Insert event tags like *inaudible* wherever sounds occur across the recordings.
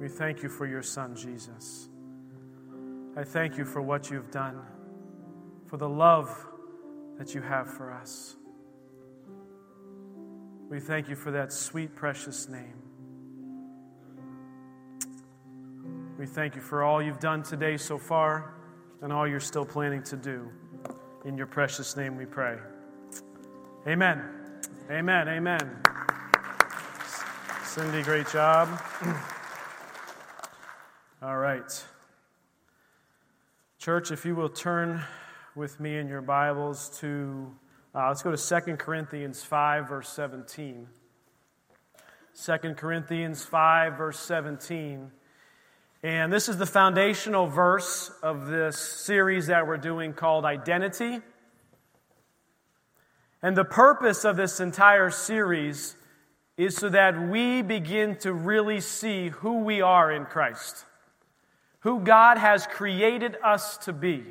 We thank you for your Son, Jesus. I thank you for what you've done, for the love that you have for us. We thank you for that sweet, precious name. We thank you for all you've done today so far and all you're still planning to do. In your precious name we pray. Amen. Amen. Amen. Cindy, great job. *clears throat* All right. Church, if you will turn with me in your Bibles to, uh, let's go to 2 Corinthians 5, verse 17. 2 Corinthians 5, verse 17. And this is the foundational verse of this series that we're doing called Identity. And the purpose of this entire series is so that we begin to really see who we are in Christ who God has created us to be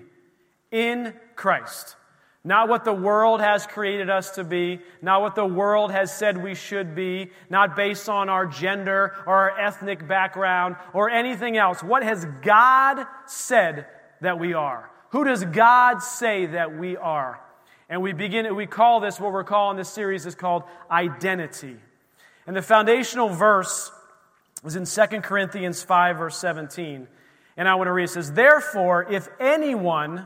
in Christ. Not what the world has created us to be, not what the world has said we should be, not based on our gender or our ethnic background or anything else. What has God said that we are? Who does God say that we are? And we begin, we call this, what we're calling this series is called identity. And the foundational verse is in 2 Corinthians 5, verse 17. And I want to read it says, Therefore, if anyone,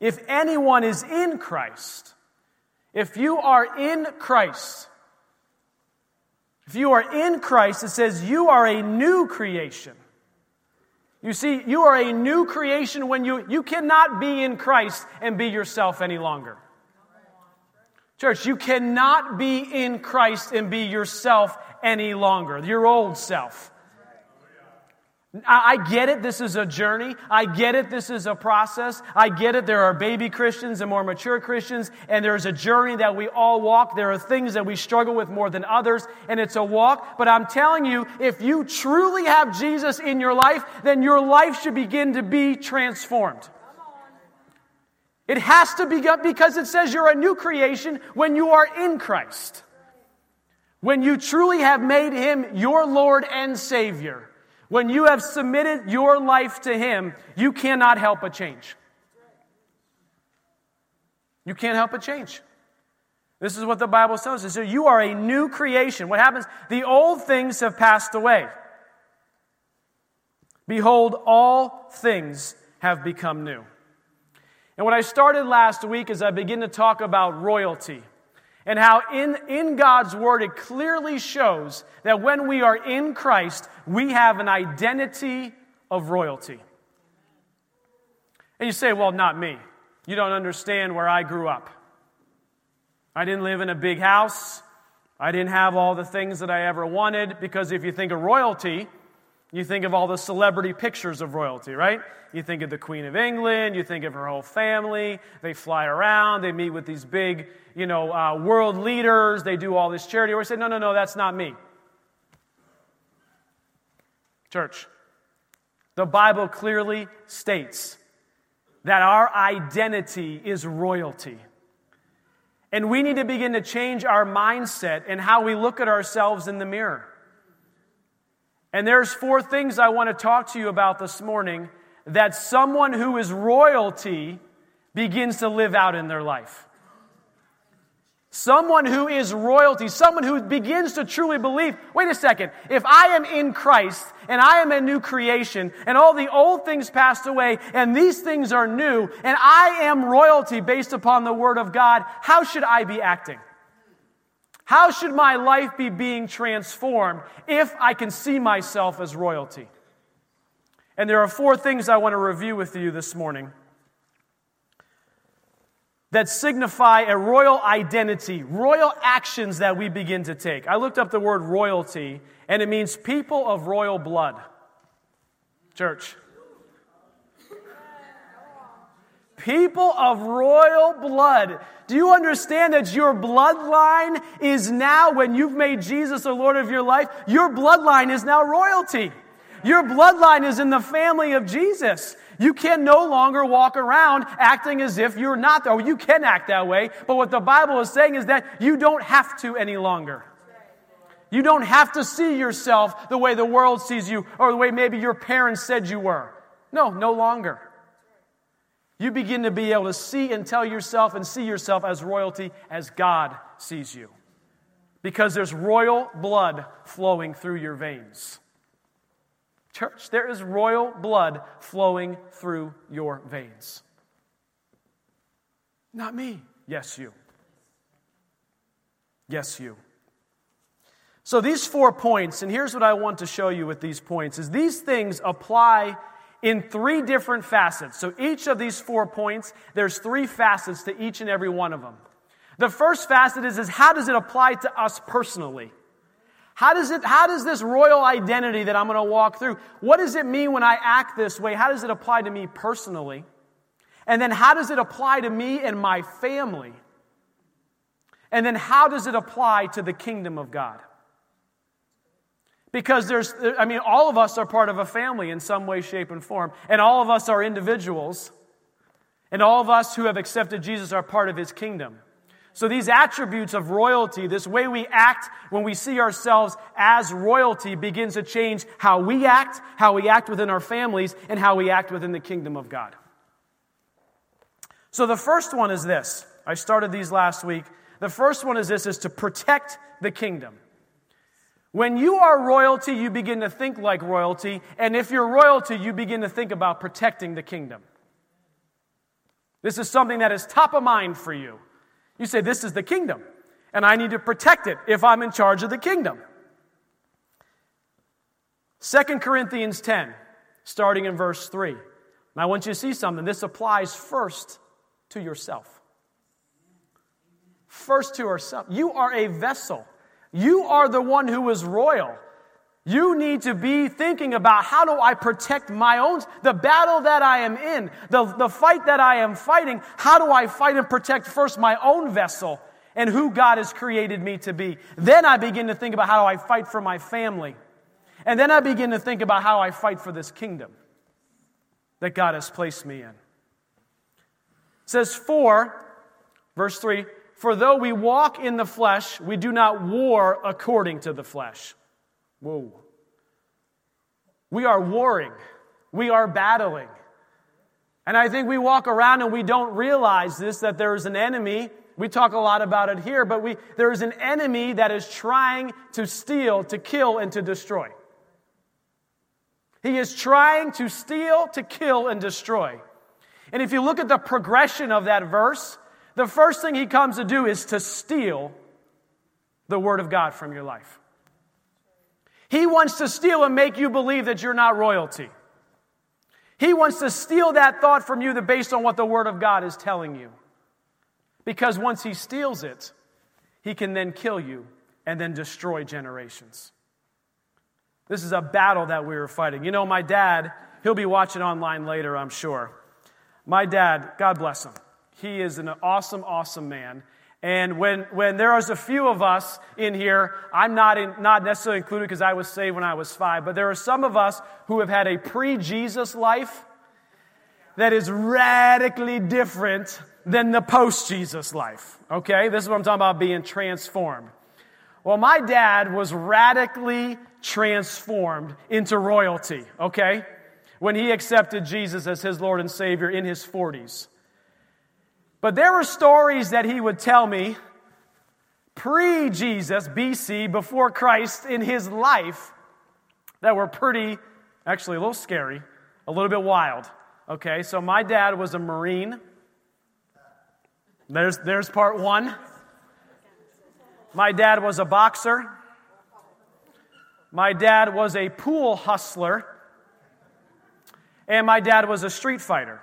if anyone is in Christ, if you are in Christ, if you are in Christ, it says you are a new creation. You see, you are a new creation when you, you cannot be in Christ and be yourself any longer. Church, you cannot be in Christ and be yourself any longer, your old self. I get it, this is a journey. I get it, this is a process. I get it, there are baby Christians and more mature Christians, and there's a journey that we all walk. There are things that we struggle with more than others, and it's a walk. But I'm telling you, if you truly have Jesus in your life, then your life should begin to be transformed. It has to be because it says you're a new creation when you are in Christ. When you truly have made Him your Lord and Savior. When you have submitted your life to Him, you cannot help but change. You can't help but change. This is what the Bible us. So you are a new creation. What happens? The old things have passed away. Behold, all things have become new. And what I started last week is I begin to talk about royalty and how in, in God's Word it clearly shows that when we are in Christ, we have an identity of royalty. And you say, well, not me. You don't understand where I grew up. I didn't live in a big house. I didn't have all the things that I ever wanted because if you think of royalty, you think of all the celebrity pictures of royalty, right? You think of the Queen of England, you think of her whole family. They fly around, they meet with these big, you know, uh, world leaders, they do all this charity. Or say, no, no, no, that's not me. Church, the Bible clearly states that our identity is royalty. And we need to begin to change our mindset and how we look at ourselves in the mirror. And there's four things I want to talk to you about this morning that someone who is royalty begins to live out in their life. Someone who is royalty, someone who begins to truly believe, wait a second, if I am in Christ and I am a new creation and all the old things passed away and these things are new and I am royalty based upon the Word of God, how should I be acting? How should my life be being transformed if I can see myself as royalty? And there are four things I want to review with you this morning that signify a royal identity, royal actions that we begin to take. I looked up the word royalty, and it means people of royal blood. Church. People of royal blood. Do you understand that your bloodline is now, when you've made Jesus the Lord of your life, your bloodline is now royalty. Your bloodline is in the family of Jesus. You can no longer walk around acting as if you're not there. You can act that way, but what the Bible is saying is that you don't have to any longer. You don't have to see yourself the way the world sees you or the way maybe your parents said you were. No, no longer. You begin to be able to see and tell yourself and see yourself as royalty as God sees you. Because there's royal blood flowing through your veins. Church, there is royal blood flowing through your veins. Not me. Yes, you. Yes, you. So these four points, and here's what I want to show you with these points, is these things apply in three different facets. So each of these four points, there's three facets to each and every one of them. The first facet is, is how does it apply to us personally? How does it, how does this royal identity that I'm going to walk through, what does it mean when I act this way? How does it apply to me personally? And then how does it apply to me and my family? And then how does it apply to the kingdom of God? Because there's, I mean, all of us are part of a family in some way, shape, and form. And all of us are individuals. And all of us who have accepted Jesus are part of his kingdom. So these attributes of royalty, this way we act when we see ourselves as royalty, begins to change how we act, how we act within our families, and how we act within the kingdom of God. So the first one is this. I started these last week. The first one is this is to protect the kingdom. When you are royalty, you begin to think like royalty. And if you're royalty, you begin to think about protecting the kingdom. This is something that is top of mind for you. You say, This is the kingdom, and I need to protect it if I'm in charge of the kingdom. 2 Corinthians 10, starting in verse 3. And I want you to see something. This applies first to yourself. First to yourself. You are a vessel. You are the one who is royal. You need to be thinking about how do I protect my own, the battle that I am in, the, the fight that I am fighting. How do I fight and protect first my own vessel and who God has created me to be? Then I begin to think about how do I fight for my family. And then I begin to think about how I fight for this kingdom that God has placed me in. It says, 4, verse 3 for though we walk in the flesh, we do not war according to the flesh. Whoa. We are warring, we are battling. And I think we walk around and we don't realize this that there is an enemy. We talk a lot about it here, but we, there is an enemy that is trying to steal, to kill, and to destroy. He is trying to steal, to kill, and destroy. And if you look at the progression of that verse, the first thing he comes to do is to steal the Word of God from your life. He wants to steal and make you believe that you're not royalty. He wants to steal that thought from you that based on what the Word of God is telling you. Because once he steals it, he can then kill you and then destroy generations. This is a battle that we were fighting. You know, my dad, he'll be watching online later, I'm sure. My dad, God bless him. He is an awesome, awesome man. And when, when there is a few of us in here, I'm not, in, not necessarily included because I was saved when I was five, but there are some of us who have had a pre Jesus life that is radically different than the post Jesus life. Okay? This is what I'm talking about being transformed. Well, my dad was radically transformed into royalty, okay? When he accepted Jesus as his Lord and Savior in his 40s. But there were stories that he would tell me pre Jesus, BC, before Christ in his life that were pretty, actually a little scary, a little bit wild. Okay, so my dad was a Marine. There's, there's part one. My dad was a boxer. My dad was a pool hustler. And my dad was a street fighter.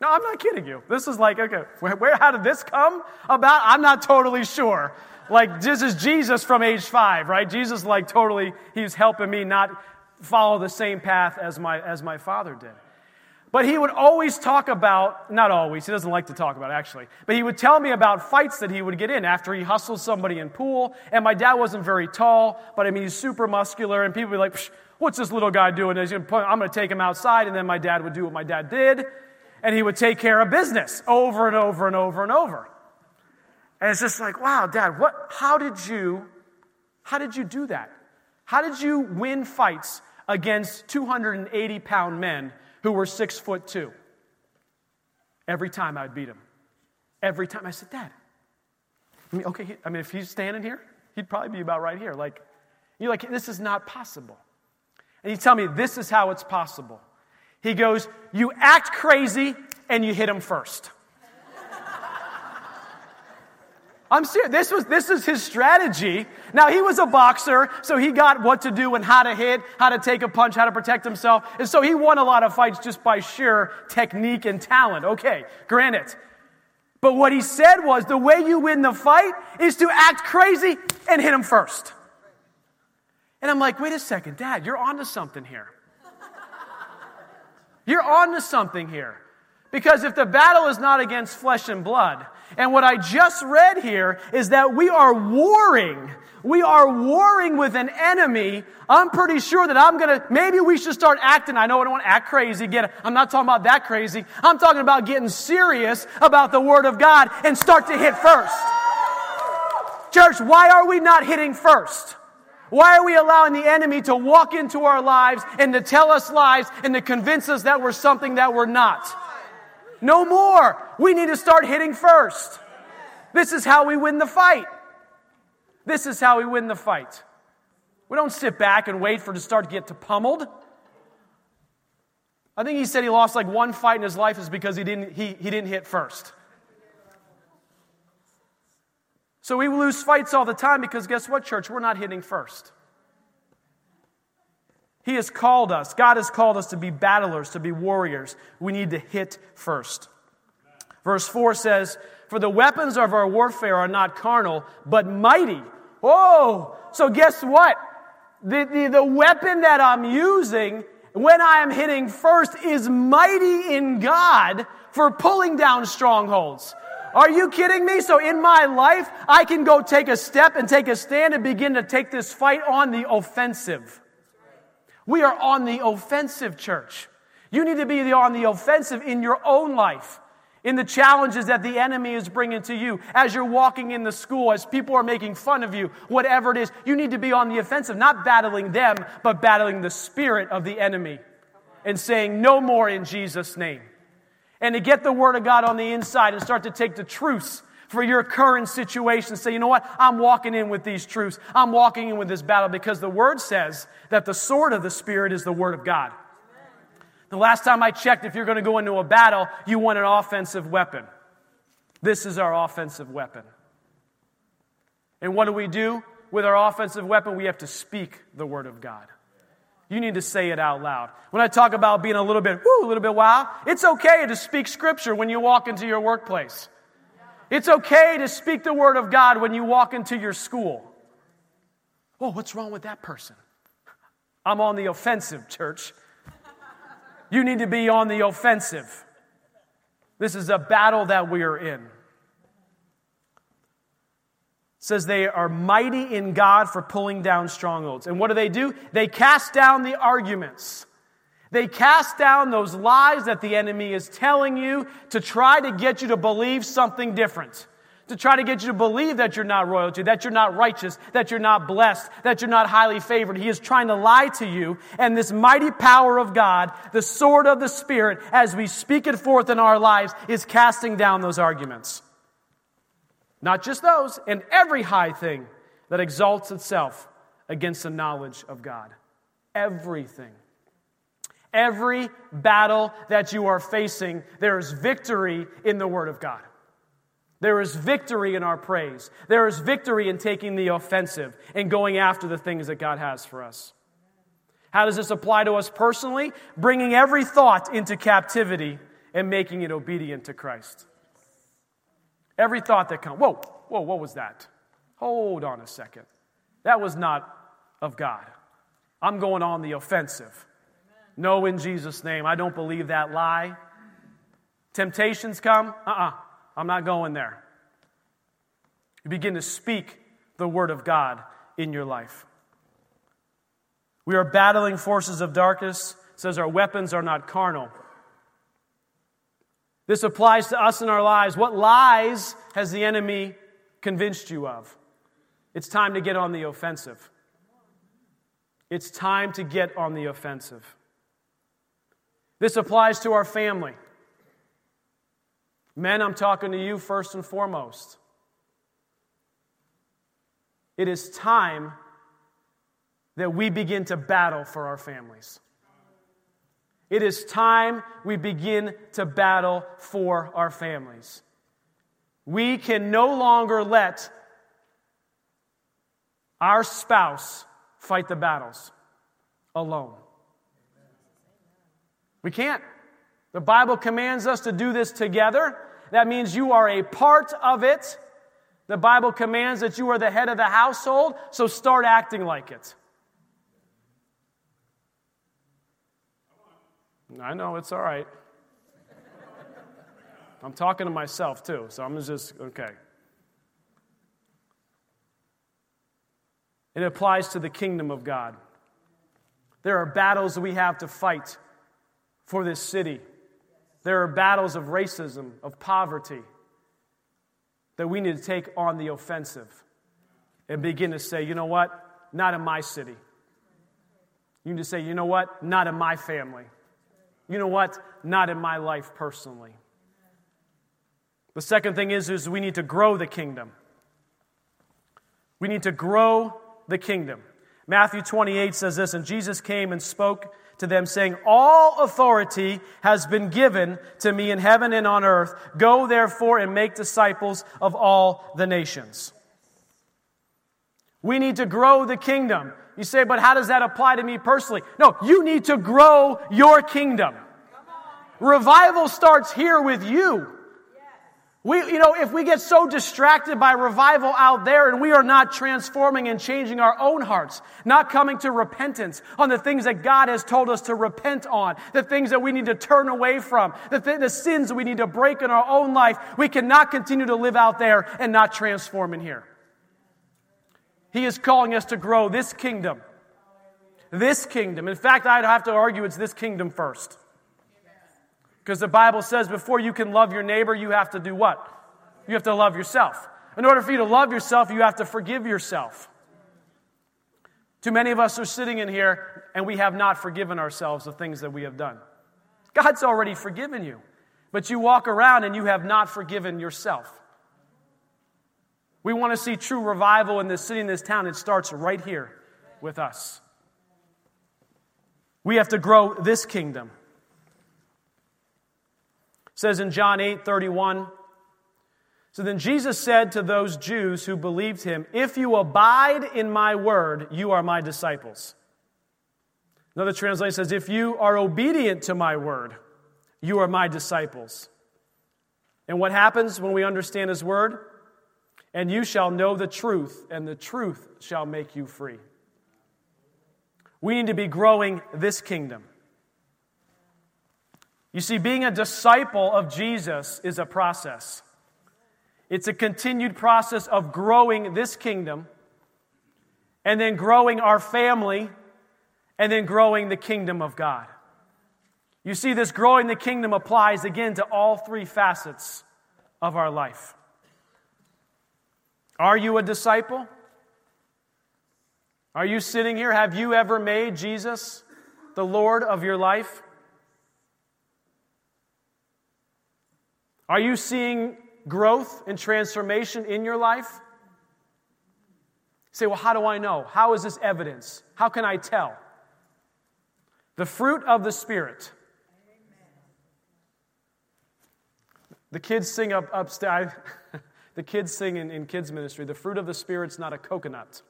No, I'm not kidding you. This is like, okay, where, where, how did this come about? I'm not totally sure. Like, this is Jesus from age five, right? Jesus, like, totally, he's helping me not follow the same path as my, as my father did. But he would always talk about, not always, he doesn't like to talk about it actually, but he would tell me about fights that he would get in after he hustled somebody in pool. And my dad wasn't very tall, but I mean, he's super muscular, and people would be like, what's this little guy doing? I'm going to take him outside. And then my dad would do what my dad did, and he would take care of business over and over and over and over. And it's just like, wow, dad, what, how did you, how did you do that? How did you win fights against 280 pound men who were six foot two? Every time I would beat him. Every time I said, Dad, I mean, okay, I mean, if he's standing here, he'd probably be about right here. Like, you're like, this is not possible. And you tell me, this is how it's possible. He goes, You act crazy and you hit him first. I'm serious. This was this is his strategy. Now he was a boxer, so he got what to do and how to hit, how to take a punch, how to protect himself. And so he won a lot of fights just by sheer technique and talent. Okay, granted. But what he said was the way you win the fight is to act crazy and hit him first. And I'm like, wait a second, Dad, you're onto something here. You're onto something here. Because if the battle is not against flesh and blood, and what I just read here is that we are warring. We are warring with an enemy. I'm pretty sure that I'm gonna, maybe we should start acting. I know I don't want to act crazy. Get, I'm not talking about that crazy. I'm talking about getting serious about the Word of God and start to hit first. Church, why are we not hitting first? Why are we allowing the enemy to walk into our lives and to tell us lies and to convince us that we're something that we're not? No more. We need to start hitting first. This is how we win the fight. This is how we win the fight. We don't sit back and wait for to start to get to pummeled. I think he said he lost like one fight in his life is because he didn't, he, he didn't hit first. So we lose fights all the time because guess what, church? We're not hitting first. He has called us, God has called us to be battlers, to be warriors. We need to hit first. Verse 4 says, For the weapons of our warfare are not carnal, but mighty. Oh, so guess what? The, the, the weapon that I'm using when I am hitting first is mighty in God for pulling down strongholds. Are you kidding me? So in my life, I can go take a step and take a stand and begin to take this fight on the offensive. We are on the offensive, church. You need to be on the offensive in your own life, in the challenges that the enemy is bringing to you, as you're walking in the school, as people are making fun of you, whatever it is. You need to be on the offensive, not battling them, but battling the spirit of the enemy and saying, No more in Jesus' name and to get the Word of God on the inside and start to take the truths for your current situation. Say, you know what? I'm walking in with these truths. I'm walking in with this battle because the Word says that the sword of the Spirit is the Word of God. The last time I checked, if you're going to go into a battle, you want an offensive weapon. This is our offensive weapon. And what do we do with our offensive weapon? We have to speak the Word of God. You need to say it out loud. When I talk about being a little bit, whoo, a little bit wow, it's okay to speak scripture when you walk into your workplace. It's okay to speak the word of God when you walk into your school. Oh, what's wrong with that person? I'm on the offensive, church. You need to be on the offensive. This is a battle that we are in says they are mighty in God for pulling down strongholds. And what do they do? They cast down the arguments. They cast down those lies that the enemy is telling you to try to get you to believe something different. To try to get you to believe that you're not royalty, that you're not righteous, that you're not blessed, that you're not highly favored. He is trying to lie to you. And this mighty power of God, the sword of the Spirit, as we speak it forth in our lives, is casting down those arguments. Not just those, and every high thing that exalts itself against the knowledge of God. Everything. Every battle that you are facing, there is victory in the Word of God. There is victory in our praise. There is victory in taking the offensive and going after the things that God has for us. How does this apply to us personally? Bringing every thought into captivity and making it obedient to Christ. Every thought that comes, whoa, whoa, what was that? Hold on a second. That was not of God. I'm going on the offensive. No, in Jesus' name. I don't believe that lie. Temptations come, uh uh-uh, uh, i am not going there. You begin to speak the Word of God in your life. We are battling forces of darkness. It says our weapons are not carnal. This applies to us in our lives. What lies has the enemy convinced you of? It's time to get on the offensive. It's time to get on the offensive. This applies to our family. Men, I'm talking to you first and foremost. It is time that we begin to battle for our families. It is time we begin to battle for our families. We can no longer let our spouse fight the battles alone. We can't. The Bible commands us to do this together. That means you are a part of it. The Bible commands that you are the head of the household, so start acting like it. I know, it's all right. I'm talking to myself too, so I'm just, okay. It applies to the kingdom of God. There are battles we have to fight for this city. There are battles of racism, of poverty, that we need to take on the offensive and begin to say, you know what? Not in my city. You need to say, you know what? Not in my family. You know what? Not in my life personally. The second thing is, is we need to grow the kingdom. We need to grow the kingdom. Matthew 28 says this, and Jesus came and spoke to them, saying, All authority has been given to me in heaven and on earth. Go therefore and make disciples of all the nations. We need to grow the kingdom. You say, but how does that apply to me personally? No, you need to grow your kingdom. Revival starts here with you. We, you know, if we get so distracted by revival out there and we are not transforming and changing our own hearts, not coming to repentance on the things that God has told us to repent on, the things that we need to turn away from, the, th- the sins we need to break in our own life, we cannot continue to live out there and not transform in here. He is calling us to grow this kingdom. This kingdom. In fact, I'd have to argue it's this kingdom first. Because the Bible says before you can love your neighbor, you have to do what? You have to love yourself. In order for you to love yourself, you have to forgive yourself. Too many of us are sitting in here and we have not forgiven ourselves of things that we have done. God's already forgiven you, but you walk around and you have not forgiven yourself. We want to see true revival in this city, in this town. It starts right here with us. We have to grow this kingdom It says in John 8 31. So then Jesus said to those Jews who believed him, If you abide in my word, you are my disciples. Another translation says, If you are obedient to my word, you are my disciples. And what happens when we understand his word? And you shall know the truth, and the truth shall make you free. We need to be growing this kingdom. You see, being a disciple of Jesus is a process. It's a continued process of growing this kingdom, and then growing our family, and then growing the kingdom of God. You see, this growing the kingdom applies again to all three facets of our life. Are you a disciple? Are you sitting here? Have you ever made Jesus the Lord of your life? Are you seeing growth and transformation in your life? You say, well, how do I know? How is this evidence? How can I tell? The fruit of the Spirit. The kids sing up upstairs. *laughs* the kids sing in, in kids' ministry. The fruit of the Spirit's not a coconut.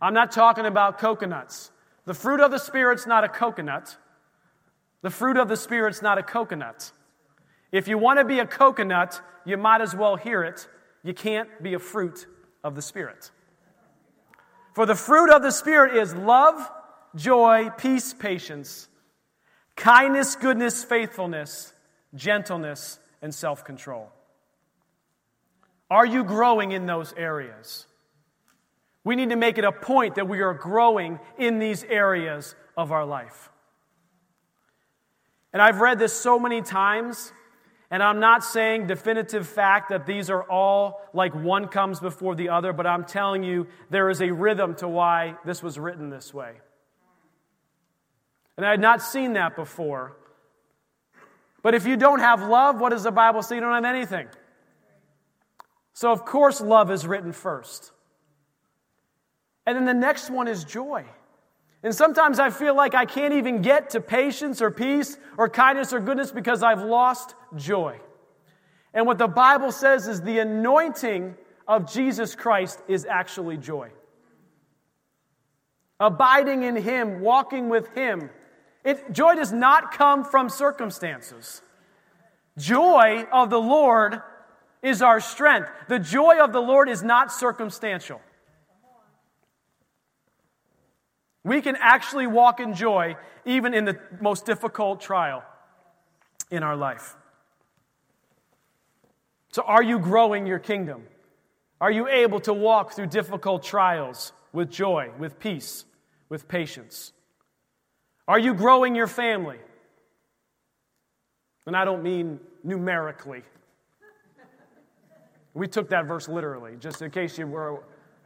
I'm not talking about coconuts. The fruit of the Spirit's not a coconut. The fruit of the Spirit's not a coconut. If you want to be a coconut, you might as well hear it. You can't be a fruit of the Spirit. For the fruit of the Spirit is love, joy, peace, patience, kindness, goodness, faithfulness, gentleness, and self control. Are you growing in those areas? We need to make it a point that we are growing in these areas of our life. And I've read this so many times, and I'm not saying definitive fact that these are all like one comes before the other, but I'm telling you there is a rhythm to why this was written this way. And I had not seen that before. But if you don't have love, what does the Bible say? You don't have anything. So, of course, love is written first. And then the next one is joy. And sometimes I feel like I can't even get to patience or peace or kindness or goodness because I've lost joy. And what the Bible says is the anointing of Jesus Christ is actually joy. Abiding in Him, walking with Him. It, joy does not come from circumstances. Joy of the Lord is our strength. The joy of the Lord is not circumstantial. We can actually walk in joy even in the most difficult trial in our life. So, are you growing your kingdom? Are you able to walk through difficult trials with joy, with peace, with patience? Are you growing your family? And I don't mean numerically. We took that verse literally, just in case you were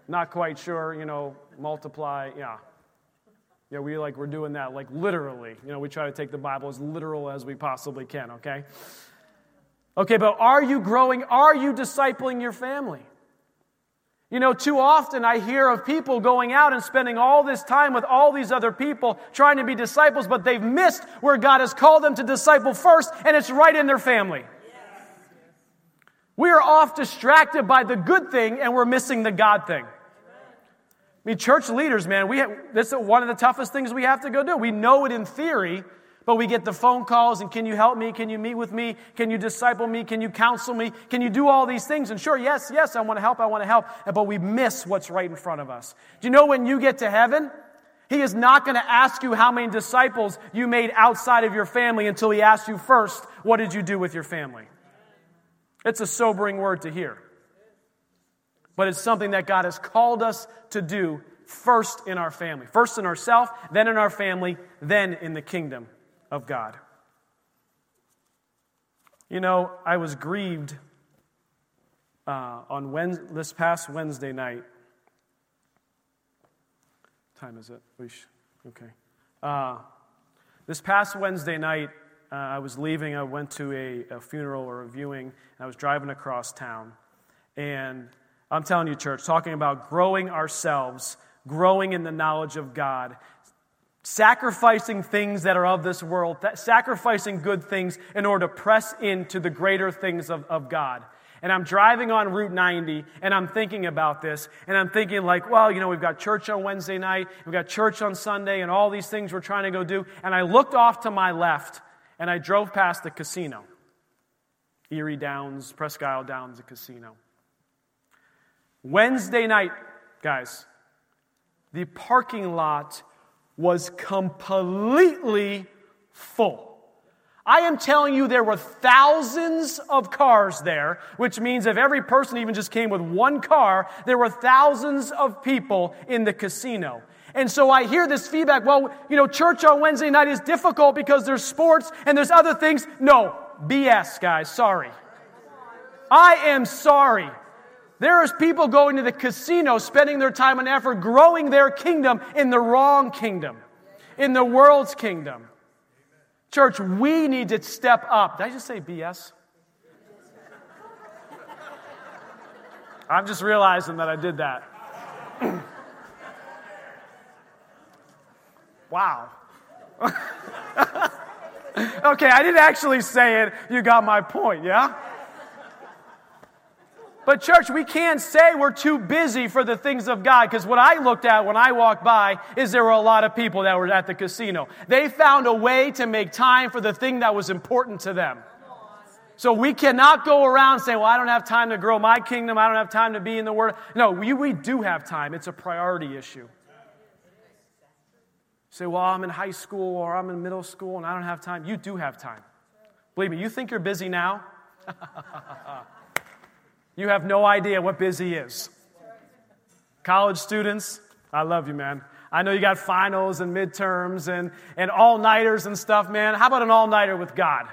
not quite sure, you know, multiply, yeah. Yeah, we like we're doing that like literally. You know, we try to take the Bible as literal as we possibly can, okay? Okay, but are you growing? Are you discipling your family? You know, too often I hear of people going out and spending all this time with all these other people trying to be disciples, but they've missed where God has called them to disciple first, and it's right in their family. We are off distracted by the good thing and we're missing the God thing. I mean, church leaders, man, we have, this is one of the toughest things we have to go do. We know it in theory, but we get the phone calls and can you help me? Can you meet with me? Can you disciple me? Can you counsel me? Can you do all these things? And sure, yes, yes, I want to help, I want to help. But we miss what's right in front of us. Do you know when you get to heaven? He is not going to ask you how many disciples you made outside of your family until he asks you first, what did you do with your family? It's a sobering word to hear. But it's something that God has called us to do first in our family. First in ourselves, then in our family, then in the kingdom of God. You know, I was grieved uh, on Wednesday, this past Wednesday night. time is it? Okay. Uh, this past Wednesday night, uh, I was leaving. I went to a, a funeral or a viewing. and I was driving across town. And I'm telling you, church, talking about growing ourselves, growing in the knowledge of God, sacrificing things that are of this world, sacrificing good things in order to press into the greater things of, of God. And I'm driving on Route 90 and I'm thinking about this. And I'm thinking, like, well, you know, we've got church on Wednesday night, we've got church on Sunday, and all these things we're trying to go do. And I looked off to my left and I drove past the casino Erie Downs, Presque Isle Downs, the casino. Wednesday night, guys, the parking lot was completely full. I am telling you, there were thousands of cars there, which means if every person even just came with one car, there were thousands of people in the casino. And so I hear this feedback well, you know, church on Wednesday night is difficult because there's sports and there's other things. No, BS, guys, sorry. I am sorry. There is people going to the casino, spending their time and effort growing their kingdom in the wrong kingdom, in the world's kingdom. Church, we need to step up. Did I just say BS? *laughs* I'm just realizing that I did that. *clears throat* wow. *laughs* okay, I didn't actually say it. You got my point, yeah? But, church, we can't say we're too busy for the things of God because what I looked at when I walked by is there were a lot of people that were at the casino. They found a way to make time for the thing that was important to them. So we cannot go around saying, well, I don't have time to grow my kingdom. I don't have time to be in the Word. No, we, we do have time. It's a priority issue. Say, well, I'm in high school or I'm in middle school and I don't have time. You do have time. Believe me, you think you're busy now? *laughs* you have no idea what busy is. College students, I love you, man. I know you got finals and midterms and, and all nighters and stuff, man. How about an all nighter with God?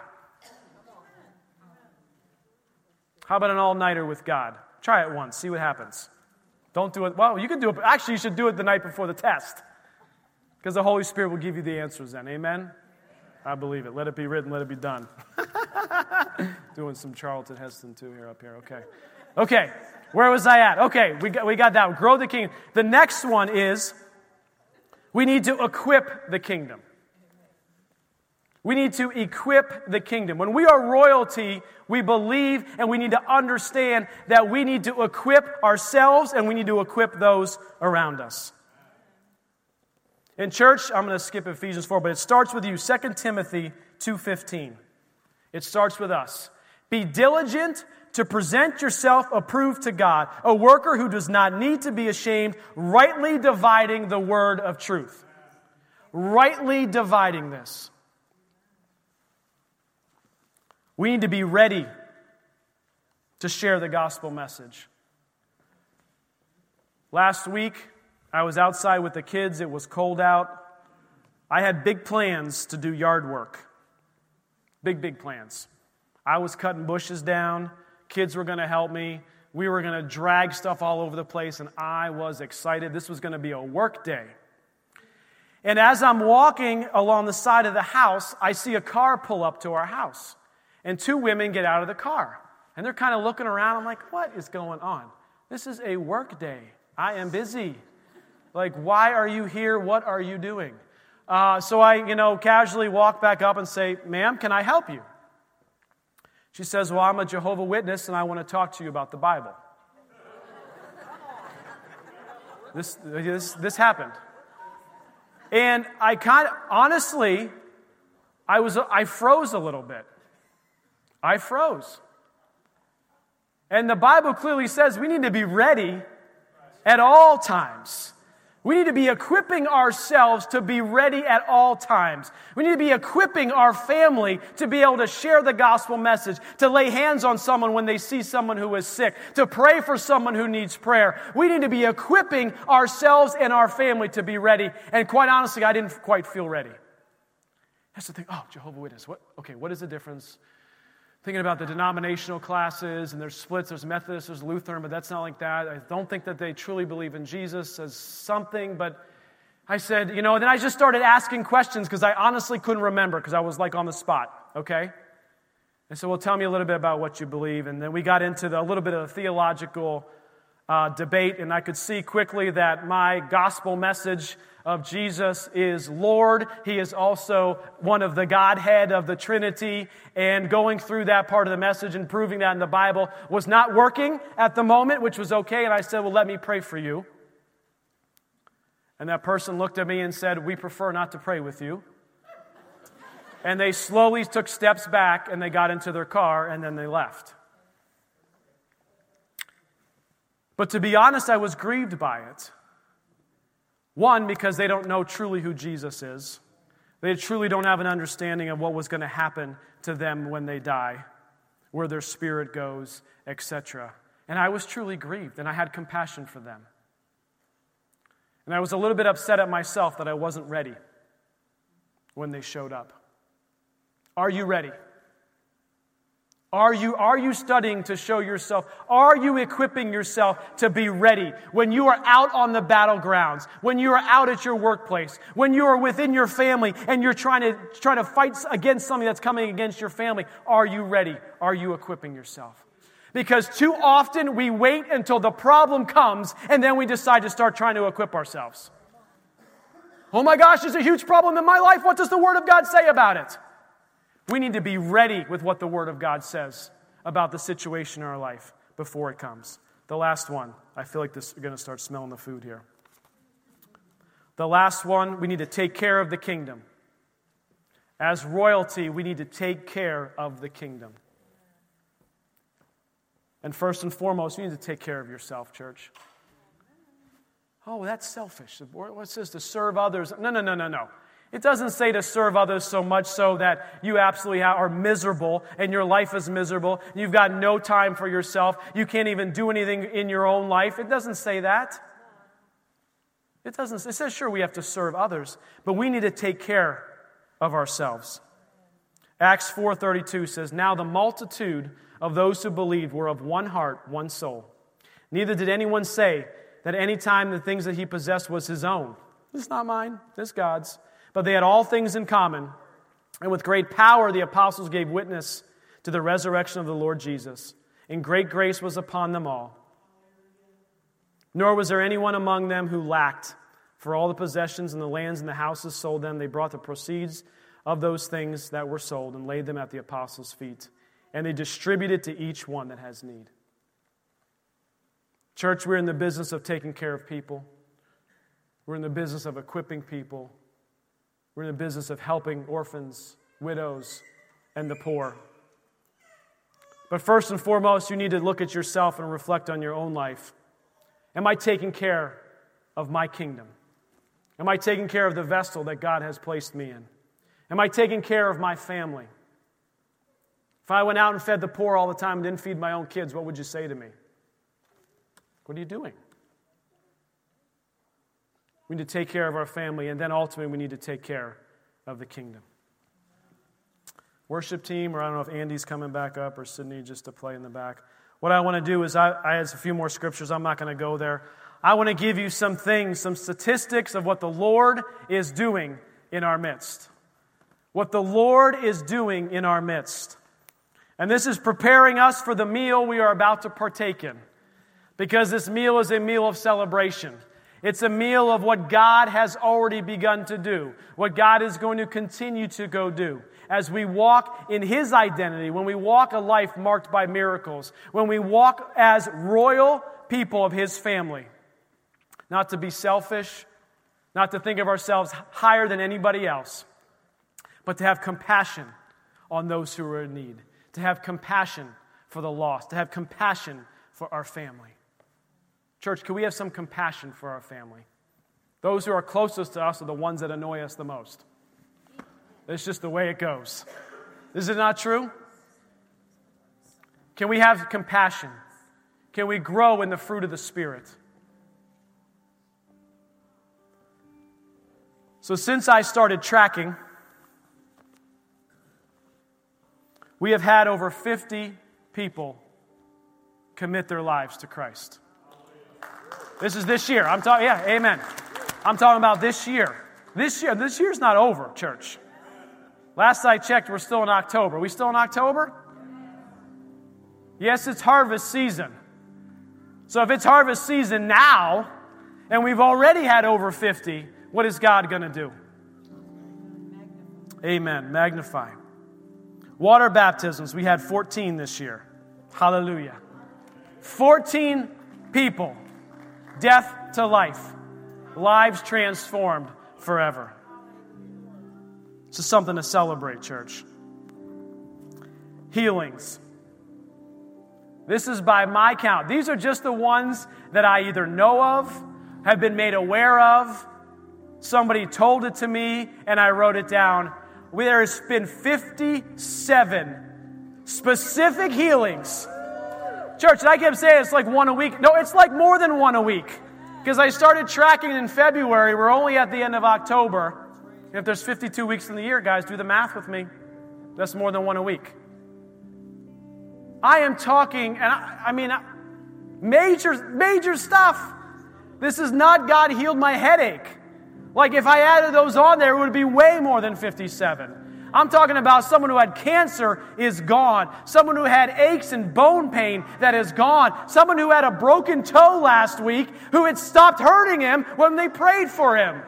How about an all nighter with God? Try it once, see what happens. Don't do it. Well, you can do it. Actually, you should do it the night before the test because the Holy Spirit will give you the answers then. Amen? I believe it. Let it be written, let it be done. *laughs* Doing some Charlton Heston too here up here. Okay. Okay. Where was I at? Okay, we got, we got that. Grow the kingdom. The next one is we need to equip the kingdom. We need to equip the kingdom. When we are royalty, we believe and we need to understand that we need to equip ourselves and we need to equip those around us. In church, I'm going to skip Ephesians 4, but it starts with you, 2 Timothy 2:15. It starts with us. Be diligent to present yourself approved to God, a worker who does not need to be ashamed, rightly dividing the word of truth. Rightly dividing this. We need to be ready to share the gospel message. Last week, I was outside with the kids. It was cold out. I had big plans to do yard work. Big, big plans. I was cutting bushes down. Kids were going to help me. We were going to drag stuff all over the place, and I was excited. This was going to be a work day. And as I'm walking along the side of the house, I see a car pull up to our house. And two women get out of the car. And they're kind of looking around. I'm like, what is going on? This is a work day. I am busy. Like, why are you here? What are you doing? Uh, so I, you know, casually walk back up and say, ma'am, can I help you? She says, Well, I'm a Jehovah Witness and I want to talk to you about the Bible. *laughs* this, this, this happened. And I kind of, honestly, I, was, I froze a little bit. I froze. And the Bible clearly says we need to be ready at all times. We need to be equipping ourselves to be ready at all times. We need to be equipping our family to be able to share the gospel message, to lay hands on someone when they see someone who is sick, to pray for someone who needs prayer. We need to be equipping ourselves and our family to be ready. And quite honestly, I didn't quite feel ready. That's the thing. Oh, Jehovah Witness. What? Okay, what is the difference thinking about the denominational classes, and there's splits, there's Methodist, there's Lutheran, but that's not like that. I don't think that they truly believe in Jesus as something, but I said, you know, then I just started asking questions because I honestly couldn't remember because I was like on the spot, okay? And so, well, tell me a little bit about what you believe. And then we got into the, a little bit of the theological uh, debate, and I could see quickly that my gospel message of Jesus is Lord. He is also one of the Godhead of the Trinity. And going through that part of the message and proving that in the Bible was not working at the moment, which was okay. And I said, Well, let me pray for you. And that person looked at me and said, We prefer not to pray with you. And they slowly took steps back and they got into their car and then they left. But to be honest, I was grieved by it. One, because they don't know truly who Jesus is. They truly don't have an understanding of what was going to happen to them when they die, where their spirit goes, etc. And I was truly grieved, and I had compassion for them. And I was a little bit upset at myself that I wasn't ready when they showed up. Are you ready? Are you, are you studying to show yourself? Are you equipping yourself to be ready when you are out on the battlegrounds, when you are out at your workplace, when you are within your family and you're trying to, trying to fight against something that's coming against your family? Are you ready? Are you equipping yourself? Because too often we wait until the problem comes and then we decide to start trying to equip ourselves. Oh my gosh, there's a huge problem in my life. What does the Word of God say about it? We need to be ready with what the Word of God says about the situation in our life before it comes. The last one, I feel like this is going to start smelling the food here. The last one, we need to take care of the kingdom. As royalty, we need to take care of the kingdom. And first and foremost, you need to take care of yourself, church. Oh, that's selfish. What says to serve others? No, no, no, no, no. It doesn't say to serve others so much so that you absolutely are miserable and your life is miserable. You've got no time for yourself. You can't even do anything in your own life. It doesn't say that. It doesn't. It says, sure, we have to serve others, but we need to take care of ourselves. Acts 4:32 says, "Now the multitude of those who believed were of one heart, one soul. Neither did anyone say that any time the things that he possessed was his own. Is not mine, this God's. But they had all things in common, and with great power the apostles gave witness to the resurrection of the Lord Jesus, and great grace was upon them all. Nor was there anyone among them who lacked, for all the possessions and the lands and the houses sold them, they brought the proceeds of those things that were sold and laid them at the apostles' feet. And they distributed to each one that has need. Church, we're in the business of taking care of people. We're in the business of equipping people. We're in the business of helping orphans, widows, and the poor. But first and foremost, you need to look at yourself and reflect on your own life. Am I taking care of my kingdom? Am I taking care of the vessel that God has placed me in? Am I taking care of my family? If I went out and fed the poor all the time and didn't feed my own kids, what would you say to me? What are you doing? We need to take care of our family, and then ultimately, we need to take care of the kingdom. Worship team, or I don't know if Andy's coming back up or Sydney just to play in the back. What I want to do is, I, I a few more scriptures. I'm not going to go there. I want to give you some things, some statistics of what the Lord is doing in our midst what the Lord is doing in our midst. And this is preparing us for the meal we are about to partake in. Because this meal is a meal of celebration. It's a meal of what God has already begun to do, what God is going to continue to go do. As we walk in His identity, when we walk a life marked by miracles, when we walk as royal people of His family. Not to be selfish, not to think of ourselves higher than anybody else, but to have compassion on those who are in need, to have compassion for the lost, to have compassion for our family. Church, can we have some compassion for our family? Those who are closest to us are the ones that annoy us the most. It's just the way it goes. Is it not true? Can we have compassion? Can we grow in the fruit of the Spirit? So, since I started tracking, We have had over 50 people commit their lives to Christ. This is this year. I'm talking, yeah, amen. I'm talking about this year. This year, this year's not over, church. Last I checked, we're still in October. Are we still in October? Yes, it's harvest season. So if it's harvest season now, and we've already had over 50, what is God going to do? Amen. Magnify. Water baptisms, we had 14 this year. Hallelujah. 14 people, death to life, lives transformed forever. This is something to celebrate, church. Healings. This is by my count. These are just the ones that I either know of, have been made aware of, somebody told it to me, and I wrote it down there has been 57 specific healings. Church, and I kept saying it's like one a week. No, it's like more than one a week. Because I started tracking in February. We're only at the end of October. If there's 52 weeks in the year, guys, do the math with me. That's more than one a week. I am talking, and I, I mean, major, major stuff. This is not God healed my headache. Like if I added those on there, it would be way more than 57. I'm talking about someone who had cancer is gone. Someone who had aches and bone pain that is gone. Someone who had a broken toe last week who had stopped hurting him when they prayed for him.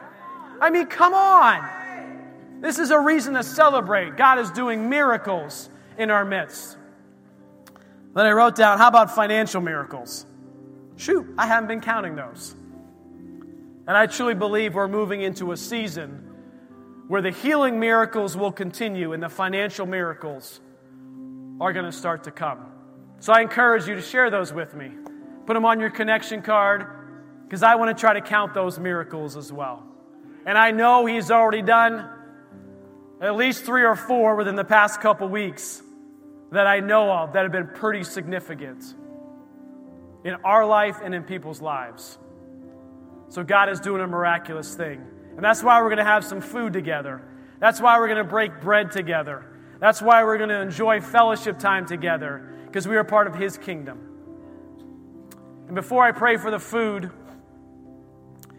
I mean, come on. This is a reason to celebrate. God is doing miracles in our midst. Then I wrote down, how about financial miracles? Shoot, I haven't been counting those. And I truly believe we're moving into a season where the healing miracles will continue and the financial miracles are going to start to come. So I encourage you to share those with me. Put them on your connection card because I want to try to count those miracles as well. And I know He's already done at least three or four within the past couple weeks that I know of that have been pretty significant in our life and in people's lives. So God is doing a miraculous thing. And that's why we're going to have some food together. That's why we're going to break bread together. That's why we're going to enjoy fellowship time together because we are part of His kingdom. And before I pray for the food,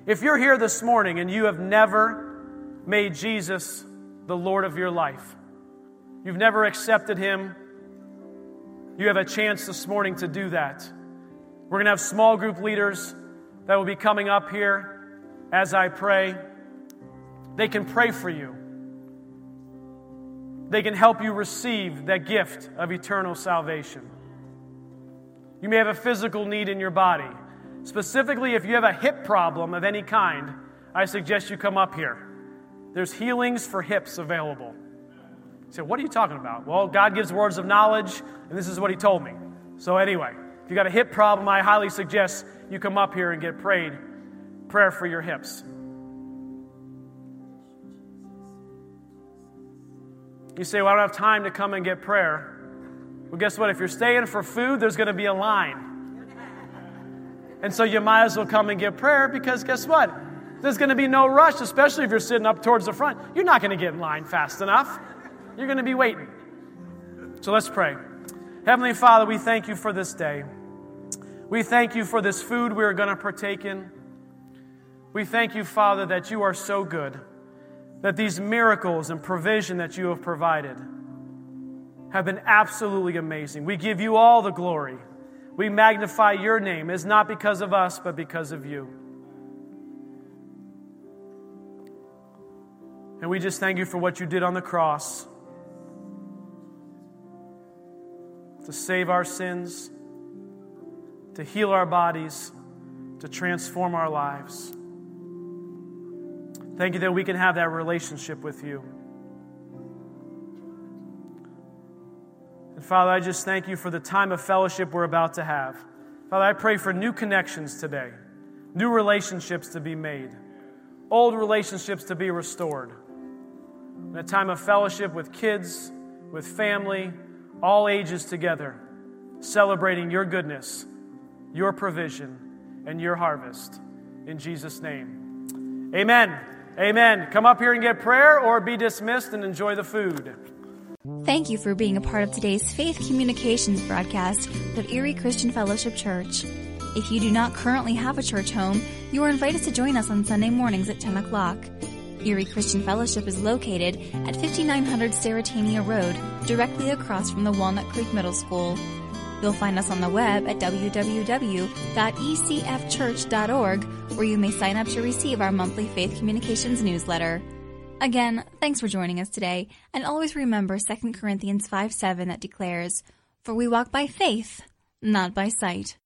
if you're here this morning and you have never made Jesus the Lord of your life, you've never accepted Him, you have a chance this morning to do that. We're going to have small group leaders that will be coming up here as I pray. They can pray for you. They can help you receive that gift of eternal salvation. You may have a physical need in your body. Specifically, if you have a hip problem of any kind, I suggest you come up here. There's healings for hips available. Say, What are you talking about? Well, God gives words of knowledge, and this is what He told me. So, anyway, if you got a hip problem, I highly suggest you come up here and get prayed prayer for your hips. You say, Well, I don't have time to come and get prayer. Well, guess what? If you're staying for food, there's going to be a line. And so you might as well come and get prayer because guess what? There's going to be no rush, especially if you're sitting up towards the front. You're not going to get in line fast enough. You're going to be waiting. So let's pray. Heavenly Father, we thank you for this day. We thank you for this food we are going to partake in. We thank you, Father, that you are so good, that these miracles and provision that you have provided have been absolutely amazing. We give you all the glory. We magnify your name. It's not because of us, but because of you. And we just thank you for what you did on the cross to save our sins, to heal our bodies, to transform our lives. Thank you that we can have that relationship with you. And Father, I just thank you for the time of fellowship we're about to have. Father, I pray for new connections today, new relationships to be made, old relationships to be restored. In a time of fellowship with kids, with family, all ages together, celebrating your goodness, your provision, and your harvest. In Jesus' name. Amen. Amen. Come up here and get prayer or be dismissed and enjoy the food. Thank you for being a part of today's Faith Communications broadcast of Erie Christian Fellowship Church. If you do not currently have a church home, you are invited to join us on Sunday mornings at 10 o'clock. Erie Christian Fellowship is located at 5900 Sterrettania Road, directly across from the Walnut Creek Middle School. You'll find us on the web at www.ecfchurch.org, where you may sign up to receive our monthly Faith Communications newsletter. Again, thanks for joining us today, and always remember 2 Corinthians 5 7 that declares, For we walk by faith, not by sight.